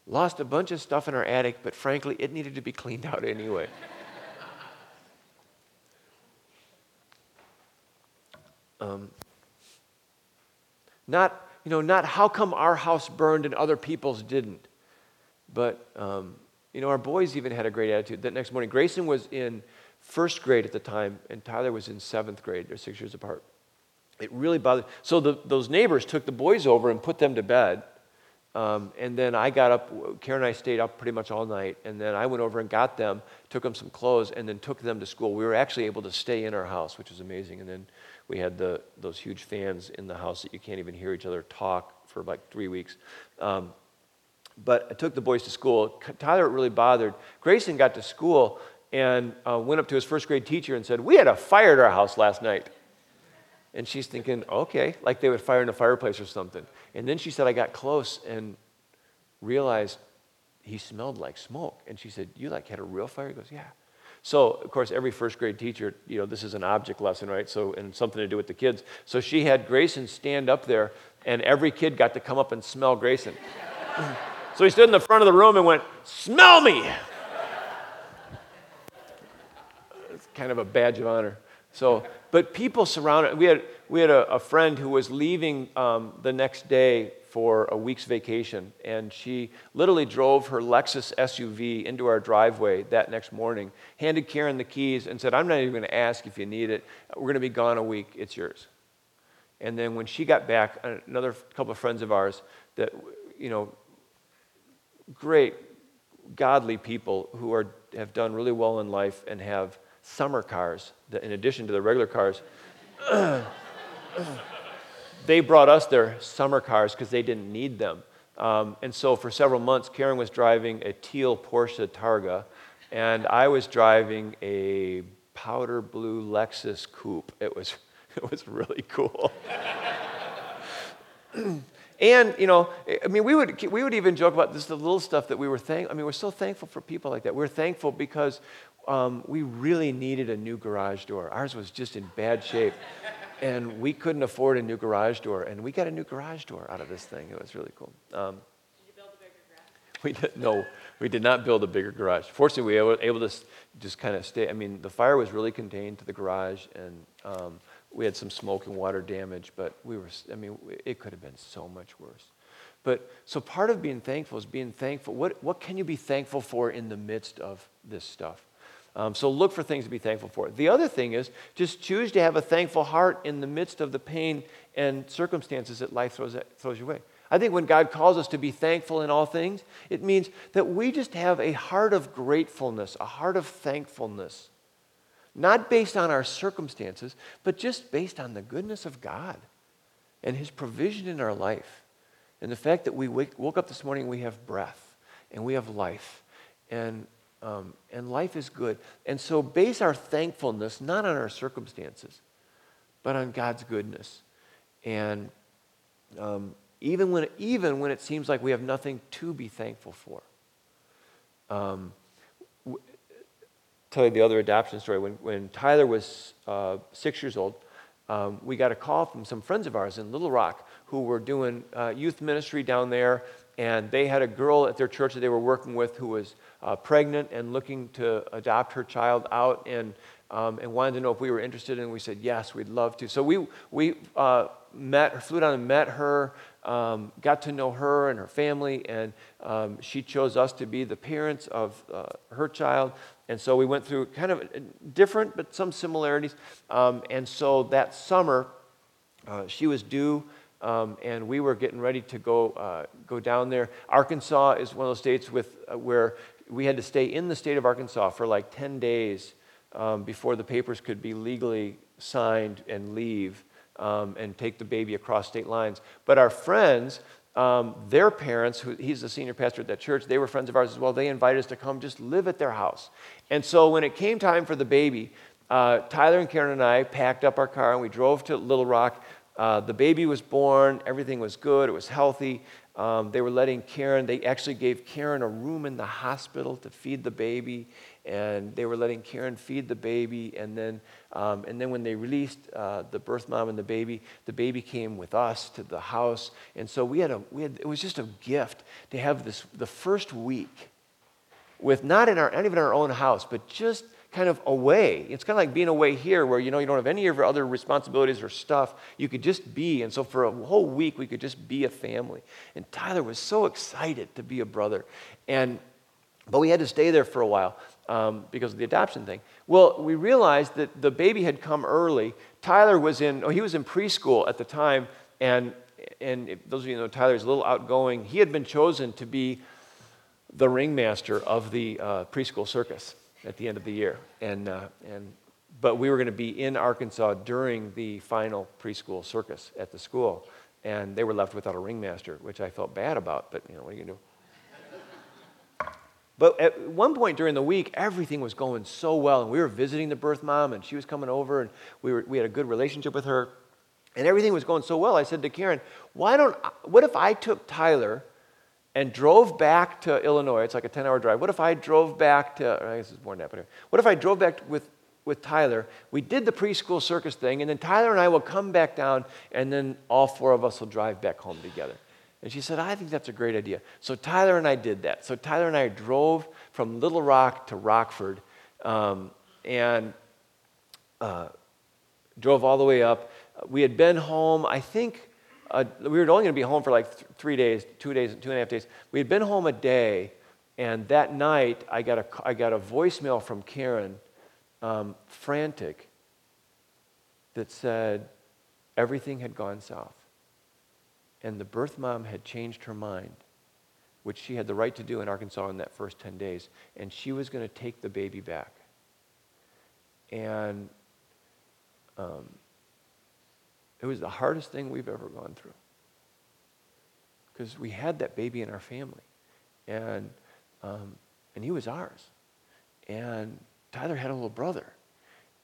lost a bunch of stuff in our attic, but frankly, it needed to be cleaned out anyway. Um, not, you know, not how come our house burned and other people's didn't. But, um, you know, our boys even had a great attitude. That next morning, Grayson was in first grade at the time, and Tyler was in seventh grade. They're six years apart. It really bothered. So the, those neighbors took the boys over and put them to bed. Um, and then I got up, Karen and I stayed up pretty much all night. And then I went over and got them, took them some clothes, and then took them to school. We were actually able to stay in our house, which was amazing. And then we had the, those huge fans in the house that you can't even hear each other talk for like three weeks. Um, but I took the boys to school. Tyler really bothered. Grayson got to school and uh, went up to his first grade teacher and said, We had a fire at our house last night. And she's thinking, okay, like they would fire in a fireplace or something. And then she said, I got close and realized he smelled like smoke. And she said, You like had a real fire? He goes, Yeah. So, of course, every first grade teacher, you know, this is an object lesson, right? So, and something to do with the kids. So she had Grayson stand up there, and every kid got to come up and smell Grayson. so he stood in the front of the room and went, Smell me! It's kind of a badge of honor. So, but people surrounded, we had, we had a, a friend who was leaving um, the next day for a week's vacation. And she literally drove her Lexus SUV into our driveway that next morning, handed Karen the keys, and said, I'm not even going to ask if you need it. We're going to be gone a week. It's yours. And then when she got back, uh, another couple of friends of ours that, you know, great, godly people who are, have done really well in life and have summer cars that, in addition to the regular cars. they brought us their summer cars because they didn't need them. Um, and so for several months, Karen was driving a teal Porsche Targa, and I was driving a powder blue Lexus Coupe. It was, it was really cool. and you know, I mean, we would we would even joke about this the little stuff that we were thank. I mean, we're so thankful for people like that. We're thankful because um, we really needed a new garage door. Ours was just in bad shape and we couldn't afford a new garage door, and we got a new garage door out of this thing. It was really cool. Um, did you build a bigger garage? We did, no, we did not build a bigger garage. Fortunately, we were able to just kind of stay. I mean, the fire was really contained to the garage, and um, we had some smoke and water damage, but we were, I mean, it could have been so much worse. But so part of being thankful is being thankful. What, what can you be thankful for in the midst of this stuff? Um, so look for things to be thankful for. The other thing is just choose to have a thankful heart in the midst of the pain and circumstances that life throws, at, throws your way. I think when God calls us to be thankful in all things, it means that we just have a heart of gratefulness, a heart of thankfulness. Not based on our circumstances, but just based on the goodness of God and His provision in our life. And the fact that we wake, woke up this morning, we have breath and we have life. And, um, and life is good. And so base our thankfulness not on our circumstances, but on God's goodness. And um, even, when, even when it seems like we have nothing to be thankful for. Um, w- tell you the other adoption story. When, when Tyler was uh, six years old, um, we got a call from some friends of ours in Little Rock who were doing uh, youth ministry down there, and they had a girl at their church that they were working with who was uh, pregnant and looking to adopt her child out and, um, and wanted to know if we were interested, and we said, yes, we'd love to. So we, we uh, met, flew down and met her, um, got to know her and her family, and um, she chose us to be the parents of uh, her child. And so we went through kind of different, but some similarities. Um, and so that summer, uh, she was due um, and we were getting ready to go, uh, go down there. Arkansas is one of those states with, uh, where we had to stay in the state of Arkansas for like 10 days um, before the papers could be legally signed and leave um, and take the baby across state lines. But our friends, um, their parents, who, he's the senior pastor at that church, they were friends of ours as well. They invited us to come just live at their house. And so when it came time for the baby, uh, Tyler and Karen and I packed up our car and we drove to Little Rock. Uh, the baby was born, everything was good, it was healthy. Um, they were letting Karen, they actually gave Karen a room in the hospital to feed the baby, and they were letting Karen feed the baby. And then, um, and then when they released uh, the birth mom and the baby, the baby came with us to the house. And so we had a, we had, it was just a gift to have this, the first week with not in our, not even our own house, but just kind of away. It's kind of like being away here where you know you don't have any of your other responsibilities or stuff. You could just be. And so for a whole week we could just be a family. And Tyler was so excited to be a brother. And but we had to stay there for a while um, because of the adoption thing. Well, we realized that the baby had come early. Tyler was in, oh, he was in preschool at the time, and and those of you know Tyler's a little outgoing. He had been chosen to be the ringmaster of the uh, preschool circus at the end of the year. And, uh, and, but we were going to be in Arkansas during the final preschool circus at the school. And they were left without a ringmaster, which I felt bad about, but you know, what are you going to do? But at one point during the week, everything was going so well. And we were visiting the birth mom, and she was coming over, and we, were, we had a good relationship with her. And everything was going so well. I said to Karen, why don't, what if I took Tyler and drove back to Illinois. It's like a 10 hour drive. What if I drove back to, I guess it's more than that, but what if I drove back with, with Tyler? We did the preschool circus thing, and then Tyler and I will come back down, and then all four of us will drive back home together. And she said, I think that's a great idea. So Tyler and I did that. So Tyler and I drove from Little Rock to Rockford um, and uh, drove all the way up. We had been home, I think, uh, we were only going to be home for like th- three days, two days, two and a half days. We had been home a day, and that night I got a, I got a voicemail from Karen, um, frantic, that said everything had gone south. And the birth mom had changed her mind, which she had the right to do in Arkansas in that first 10 days, and she was going to take the baby back. And um, it was the hardest thing we've ever gone through. Because we had that baby in our family. And, um, and he was ours. And Tyler had a little brother.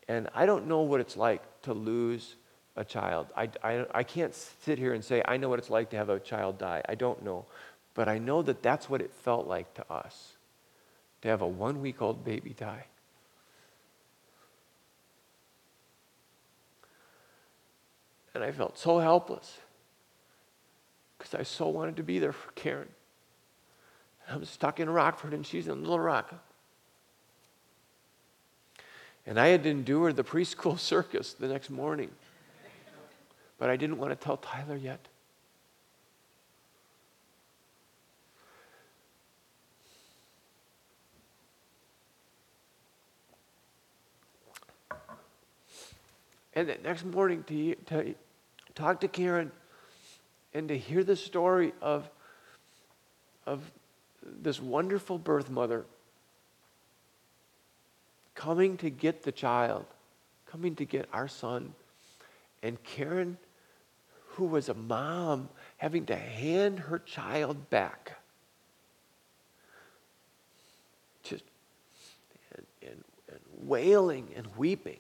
And I don't know what it's like to lose a child. I, I, I can't sit here and say, I know what it's like to have a child die. I don't know. But I know that that's what it felt like to us to have a one week old baby die. And I felt so helpless because I so wanted to be there for Karen. I'm stuck in Rockford and she's in Little Rock. And I had to endure the preschool circus the next morning. but I didn't want to tell Tyler yet. And the next morning to, to talk to Karen and to hear the story of, of this wonderful birth mother coming to get the child, coming to get our son, and Karen, who was a mom, having to hand her child back. Just and, and, and wailing and weeping.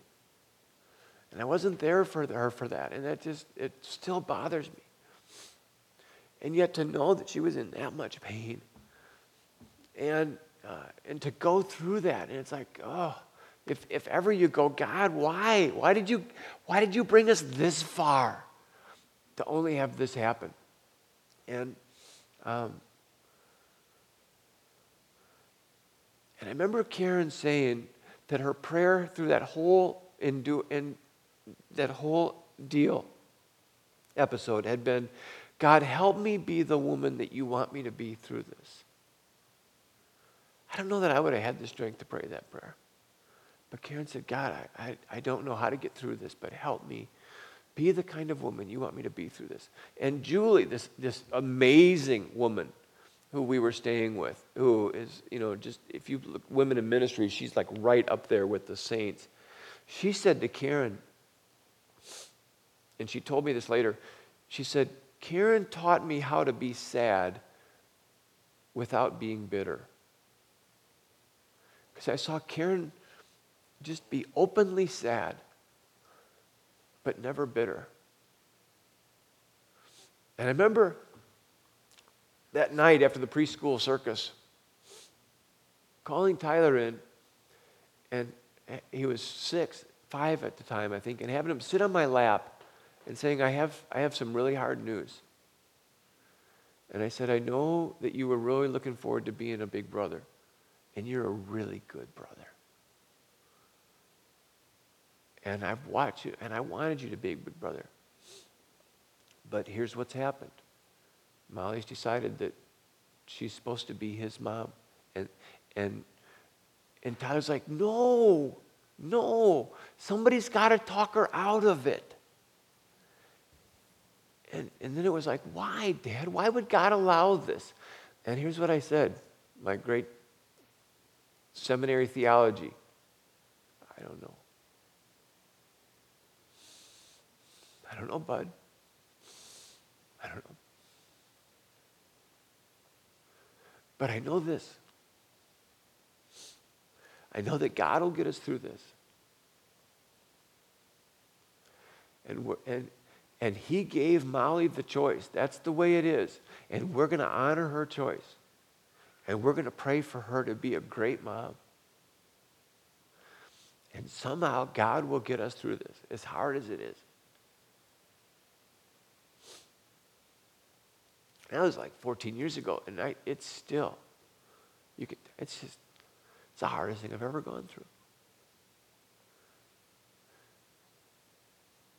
And I wasn't there for her for that. And that just, it still bothers me. And yet to know that she was in that much pain and, uh, and to go through that. And it's like, oh, if, if ever you go, God, why? Why did, you, why did you bring us this far to only have this happen? And, um, and I remember Karen saying that her prayer through that whole, indu- in, that whole deal episode had been God, help me be the woman that you want me to be through this. I don't know that I would have had the strength to pray that prayer. But Karen said, God, I, I, I don't know how to get through this, but help me be the kind of woman you want me to be through this. And Julie, this, this amazing woman who we were staying with, who is, you know, just if you look women in ministry, she's like right up there with the saints. She said to Karen, and she told me this later. She said, Karen taught me how to be sad without being bitter. Because I saw Karen just be openly sad, but never bitter. And I remember that night after the preschool circus, calling Tyler in, and he was six, five at the time, I think, and having him sit on my lap and saying, I have, I have some really hard news. And I said, I know that you were really looking forward to being a big brother, and you're a really good brother. And I've watched you, and I wanted you to be a big brother. But here's what's happened Molly's decided that she's supposed to be his mom. And, and, and Tyler's like, no, no, somebody's got to talk her out of it. And, and then it was like, why, Dad? Why would God allow this? And here's what I said my great seminary theology. I don't know. I don't know, bud. I don't know. But I know this. I know that God will get us through this. And, we're and, and he gave Molly the choice. That's the way it is. And we're going to honor her choice. And we're going to pray for her to be a great mom. And somehow God will get us through this, as hard as it is. That was like 14 years ago, and I, it's still, you can, it's just, it's the hardest thing I've ever gone through.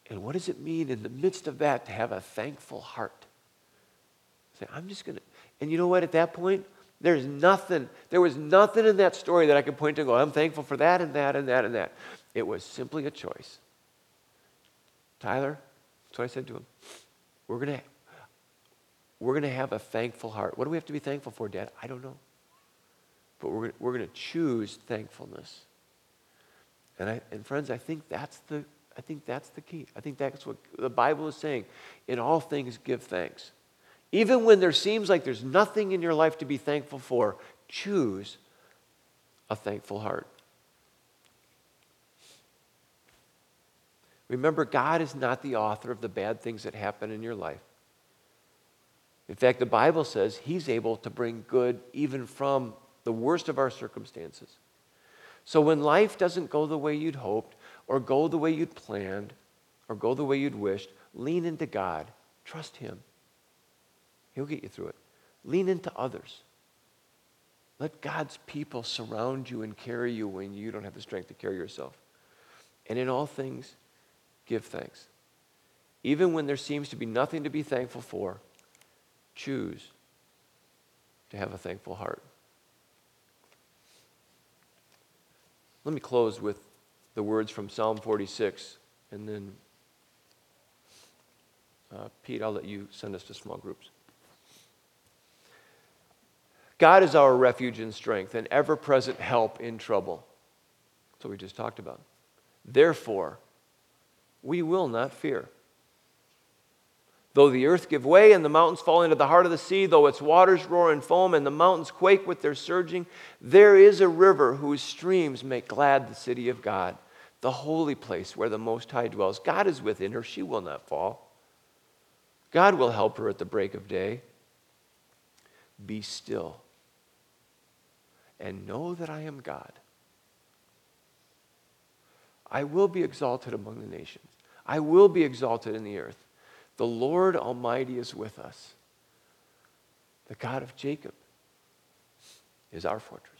And what does it mean in the midst of that to have a thankful heart? Say, I'm just going to. And you know what? At that point, there's nothing, there was nothing in that story that I could point to go, I'm thankful for that and that and that and that. It was simply a choice. Tyler, that's what I said to him. We're going to we're going to have a thankful heart. What do we have to be thankful for, Dad? I don't know. But we're, we're going to choose thankfulness. And, I, and friends, I think that's the I think that's the key. I think that's what the Bible is saying. In all things, give thanks. Even when there seems like there's nothing in your life to be thankful for, choose a thankful heart. Remember, God is not the author of the bad things that happen in your life. In fact, the Bible says He's able to bring good even from the worst of our circumstances. So when life doesn't go the way you'd hoped, or go the way you'd planned or go the way you'd wished, lean into God. Trust Him. He'll get you through it. Lean into others. Let God's people surround you and carry you when you don't have the strength to carry yourself. And in all things, give thanks. even when there seems to be nothing to be thankful for, choose to have a thankful heart. Let me close with the words from Psalm 46, and then, uh, Pete, I'll let you send us to small groups. God is our refuge and strength, and ever present help in trouble. That's what we just talked about. Therefore, we will not fear. Though the earth give way and the mountains fall into the heart of the sea, though its waters roar and foam and the mountains quake with their surging, there is a river whose streams make glad the city of God, the holy place where the Most High dwells. God is within her, she will not fall. God will help her at the break of day. Be still and know that I am God. I will be exalted among the nations, I will be exalted in the earth. The Lord Almighty is with us. The God of Jacob is our fortress.